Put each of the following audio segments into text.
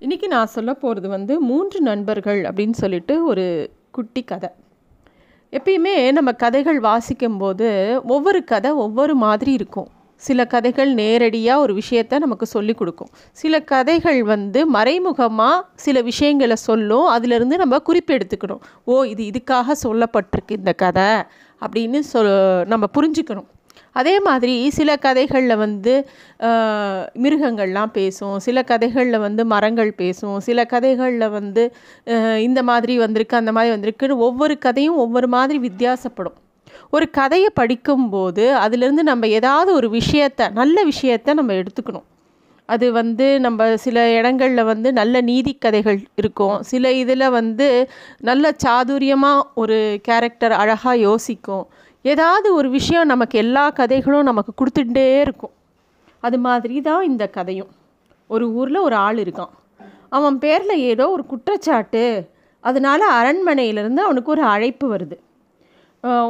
இன்றைக்கி நான் சொல்ல போகிறது வந்து மூன்று நண்பர்கள் அப்படின்னு சொல்லிட்டு ஒரு குட்டி கதை. எப்பயுமே நம்ம கதைகள் வாசிக்கும்போது ஒவ்வொரு கதை ஒவ்வொரு மாதிரி இருக்கும். சில கதைகள் நேரடியாக ஒரு விஷயத்த நமக்கு சொல்லி கொடுக்கும். சில கதைகள் வந்து மறைமுகமாக சில விஷயங்களை சொல்லும். அதிலிருந்து நம்ம குறிப்பு எடுத்துக்கணும். ஓ இது இதுக்காக சொல்லப்பட்டிருக்கு இந்த கதை அப்படின்னு சொல் நம்ம புரிஞ்சுக்கணும். அதே மாதிரி சில கதைகளில் வந்து மிருகங்கள்லாம் பேசும் சில கதைகளில் வந்து மரங்கள் பேசும் சில கதைகளில் வந்து இந்த மாதிரி வந்திருக்கு அந்த மாதிரி வந்திருக்குன்னு ஒவ்வொரு கதையும் ஒவ்வொரு மாதிரி வித்தியாசப்படும். ஒரு கதையை படிக்கும்போது அதுலேருந்து நம்ம ஏதாவது ஒரு விஷயத்தை நல்ல விஷயத்த நம்ம எடுத்துக்கணும். அது வந்து நம்ம சில இடங்களில் வந்து நல்ல நீதி கதைகள் இருக்கும். சில இதில் வந்து நல்ல சாதுரியமாக ஒரு கேரக்டர் அழகாக யோசிக்கும். ஏதாவது ஒரு விஷயம் நமக்கு எல்லா கதைகளும் நமக்கு கொடுத்துட்டே இருக்கும். அது மாதிரி தான் இந்த கதையும். ஒரு ஊரில் ஒரு ஆள் இருக்கான். அவன் பேரில் ஏதோ ஒரு குற்றச்சாட்டு. அதனால அரண்மனையிலேருந்து அவனுக்கு ஒரு அழைப்பு வருது.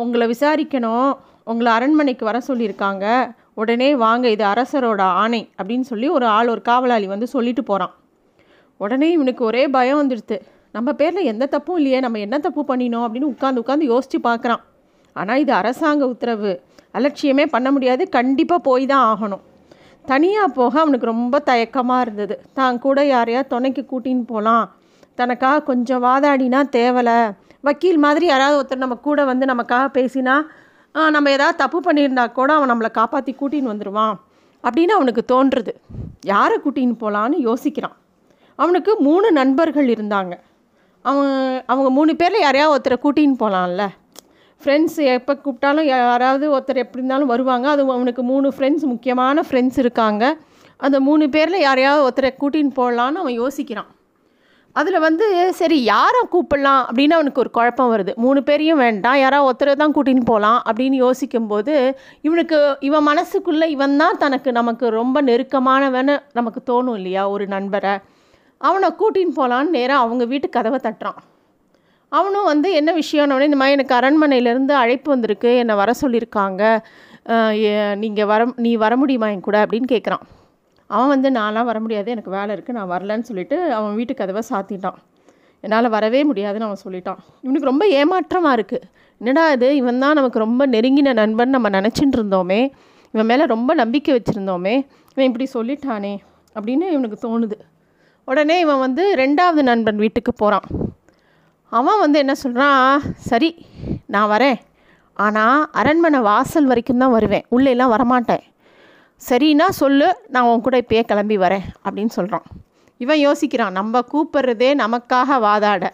உங்களை விசாரிக்கணும். உங்களை அரண்மனைக்கு வர சொல்லியிருக்காங்க. உடனே வாங்க இது அரசரோட ஆணை அப்படின்னு சொல்லி ஒரு ஆள் ஒரு காவலாளி வந்து சொல்லிட்டு போகிறான் உடனே இவனுக்கு ஒரே பயம் வந்துடுது. நம்ம பேரில் எந்த தப்பும் இல்லையே. நம்ம என்ன தப்பு பண்ணினோம் அப்படின்னு உட்காந்து உட்காந்து யோசித்து பார்க்குறான். ஆனால் இது அரசாங்க உத்தரவு. அலட்சியமே பண்ண முடியாது. கண்டிப்பாக போய் தான் ஆகணும். தனியாக போக அவனுக்கு ரொம்ப தயக்கமாக இருந்தது. தான் கூட யாரையா துணைக்கு கூட்டின்னு போகலாம் தனக்காக கொஞ்சம் வாதாடினா தேவலை. வக்கீல் மாதிரி யாராவது ஒருத்தர் நம்ம கூட வந்து நமக்காக பேசினா நம்ம ஏதாவது தப்பு பண்ணியிருந்தா கூட அவன் நம்மளை காப்பாற்றி கூட்டின்னு வந்துடுவான் அப்படின்னு அவனுக்கு தோன்றுறது யாரை கூட்டின்னு போகலான்னு யோசிக்கிறான். அவனுக்கு மூணு நண்பர்கள் இருந்தாங்க. அவன் அவங்க மூணு பேரில் யாரையாவது ஒருத்தரை கூட்டின்னு போகலாம்ல ஃப்ரெண்ட்ஸ் எப்போ கூப்பிட்டாலும் யாராவது ஒருத்தர் எப்படி இருந்தாலும் வருவாங்க. அது அவனுக்கு மூணு ஃப்ரெண்ட்ஸ் முக்கியமான ஃப்ரெண்ட்ஸ் இருக்காங்க. அந்த மூணு பேரில் யாரையாவது ஒருத்தரை கூட்டின்னு போகலான்னு அவன் யோசிக்கிறான். அதில் வந்து சரி யாரை கூப்பிடலாம் அப்படின்னு அவனுக்கு ஒரு குழப்பம் வருது. மூணு பேரையும் வேண்டாம் யாராவது ஒருத்தரை தான் கூட்டின்னு போகலாம் அப்படின்னு யோசிக்கும்போது இவனுக்கு இவன் மனசுக்குள்ளே இவன் தான் தனக்கு நமக்கு ரொம்ப நெருக்கமானவன்னு நமக்கு தோணும் இல்லையா ஒரு நண்பரை. அவனை கூட்டின்னு போகலான்னு நேராக அவங்க வீட்டு கதவை தட்டுறான். அவனும் வந்து என்ன விஷயம்னு இந்த மாதிரி எனக்கு அரண்மனையிலேருந்து அழைப்பு வந்திருக்கு என்னை வர சொல்லியிருக்காங்க. நீங்கள் வர நீ வர முடியுமா என் கூட அப்படின்னு கேட்குறான் அவன் வந்து நான்லாம் வர முடியாது எனக்கு வேலை இருக்குது நான் வரலன்னு சொல்லிவிட்டு அவன் வீட்டு கதவை சாத்திட்டான். என்னால் வரவே முடியாதுன்னு அவன் சொல்லிட்டான். இவனுக்கு ரொம்ப ஏமாற்றமாக இருக்குது என்னடா இது? இவன் தான் நமக்கு ரொம்ப நெருங்கின நண்பன் நம்ம நினச்சிட்டு இருந்தோமே. இவன் மேலே ரொம்ப நம்பிக்கை வச்சுருந்தோமே. இவன் இப்படி சொல்லிட்டானே அப்படின்னு இவனுக்கு தோணுது. உடனே இவன் வந்து ரெண்டாவது நண்பன் வீட்டுக்கு போகிறான் அவன் வந்து என்ன சொல்கிறான் சரி நான் வரேன். ஆனால் அரண்மனை வாசல் வரைக்கும் தான் வருவேன். உள்ளேலாம் வரமாட்டேன். சரின்னா சொல்லு நான் உன் கூட இப்பயே கிளம்பி வரேன் அப்படின்னு சொல்கிறான் இவன் யோசிக்கிறான் நம்ம கூப்பிட்றதே நமக்காக வாதாட.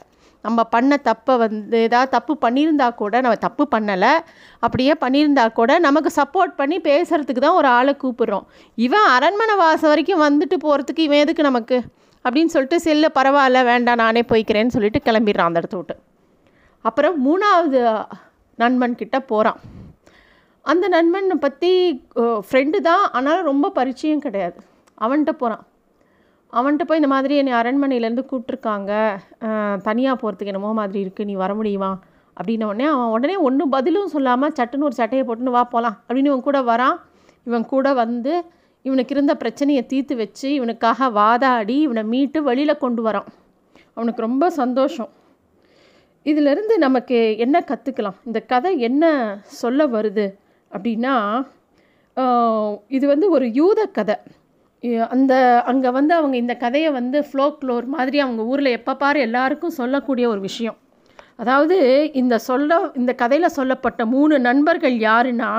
நம்ம பண்ண தப்பை வந்து ஏதாவது தப்பு பண்ணியிருந்தா கூட நம்ம தப்பு பண்ணலை. அப்படியே பண்ணியிருந்தா கூட நமக்கு சப்போர்ட் பண்ணி பேசுகிறதுக்கு தான் ஒரு ஆளை கூப்பிட்றோம். இவன் அரண்மனை வாசல் வரைக்கும் வந்துட்டு போகிறதுக்கு இவன் எதுக்கு நமக்கு? அப்படின்னு சொல்லிட்டு செல்ல பரவாயில்ல வேண்டாம் நானே போய்க்கிறேன்னு சொல்லிட்டு கிளம்பிடுறான் அந்த இடத்த விட்டு. அப்புறம் மூணாவது நண்பன் கிட்ட போகிறான் அந்த நண்பனை பற்றி ஃப்ரெண்டு தான் ஆனாலும் ரொம்ப பரிச்சயம் கிடையாது. அவன்கிட்ட போகிறான் அவன்கிட்ட போய் இந்த மாதிரி என்னை அரண்மனையிலேருந்து கூப்பிட்ருக்காங்க தனியாக போகிறதுக்கு என்னமோ மாதிரி இருக்குது நீ வர முடியுமா? அப்படின்ன உடனே அவன் உடனே ஒன்றும் பதிலும் சொல்லாமல் சட்டுன்னு ஒரு சட்டையை போட்டுன்னு வா போகலாம் அப்படின்னு இவன் கூட வரான். இவன் கூட வந்து இவனுக்கு இருந்த பிரச்சனையை தீர்த்து வச்சு இவனுக்காக வாதாடி இவனை மீட்டு வெளியில் கொண்டு வரான். அவனுக்கு ரொம்ப சந்தோஷம். இதிலிருந்து நமக்கு என்ன கற்றுக்கலாம் இந்த கதை என்ன சொல்ல வருது அப்படின்னா இது வந்து ஒரு யூத கதை. அந்த அங்கே வந்து அவங்க இந்த கதையை வந்து ஃப்ளோக்ளோர் மாதிரி அவங்க ஊரில் எப்போ பாரு எல்லாருக்கும் சொல்லக்கூடிய ஒரு விஷயம். அதாவது இந்த சொல்ல இந்த கதையில் சொல்லப்பட்ட மூணு நண்பர்கள் யாருன்னா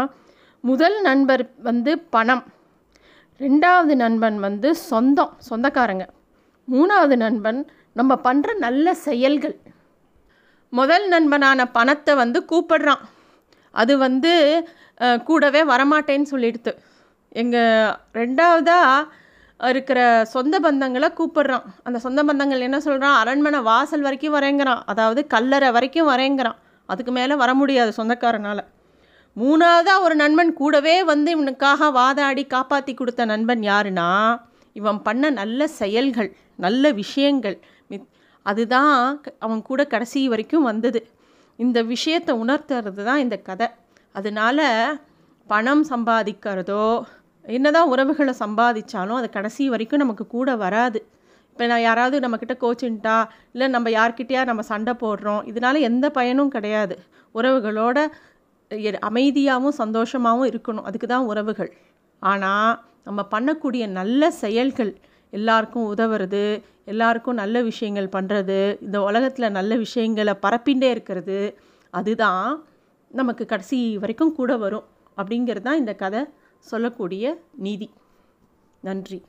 முதல் நண்பர் வந்து பணம். ரெண்டாவது நண்பன் வந்து சொந்தம் சொந்தக்காரங்க. மூணாவது நண்பன் நம்ம பண்ணுற நல்ல செயல்கள். முதல் நண்பனான பணத்தை வந்து கூப்பிடுறான். அது வந்து கூடவே வரமாட்டேன்னு சொல்லிடுது எங்கள் ரெண்டாவதாக இருக்கிற சொந்த பந்தங்களை கூப்பிடுறான். அந்த சொந்த பந்தங்கள் என்ன சொல்கிறான் அரண்மனை வாசல் வரைக்கும் வரேங்கிறான். அதாவது கல்லறை வரைக்கும் வரேங்கிறான். அதுக்கு மேலே வர முடியாது சொந்தக்காரனால். மூணாவதாக ஒரு நண்பன் கூடவே வந்து இவனுக்காக வாதாடி காப்பாற்றி கொடுத்த நண்பன் யாருன்னா இவன் பண்ண நல்ல செயல்கள் நல்ல விஷயங்கள். மித்- அதுதான் அவன் கூட கடைசி வரைக்கும் வந்தது. இந்த விஷயத்தை உணர்த்துறது தான் இந்த கதை. அதனால பணம் சம்பாதிக்கிறதோ என்னதான் உறவுகளை சம்பாதிச்சாலும் அது கடைசி வரைக்கும் நமக்கு கூட வராது. இப்போ நான் யாராவது நம்மக்கிட்ட கோச்சுன்ட்டா இல்லை நம்ம யார்கிட்டயா நம்ம சண்டை போடுறோம்? இதனால எந்த பயனும் கிடையாது. உறவுகளோட அமைதியாகவும் சந்தோஷமாகவும் இருக்கணும். அதுக்கு தான் உறவுகள். ஆனால் நம்ம பண்ணக்கூடிய நல்ல செயல்கள் எல்லாருக்கும் உதவுறது எல்லாருக்கும் நல்ல விஷயங்கள் பண்ணுறது இந்த உலகத்தில் நல்ல விஷயங்களை பரப்பிண்டே இருக்கிறது அதுதான் நமக்கு கடைசி வரைக்கும் கூட வரும். அப்படிங்கிறது தான் இந்த கதை சொல்லக்கூடிய நீதி. நன்றி.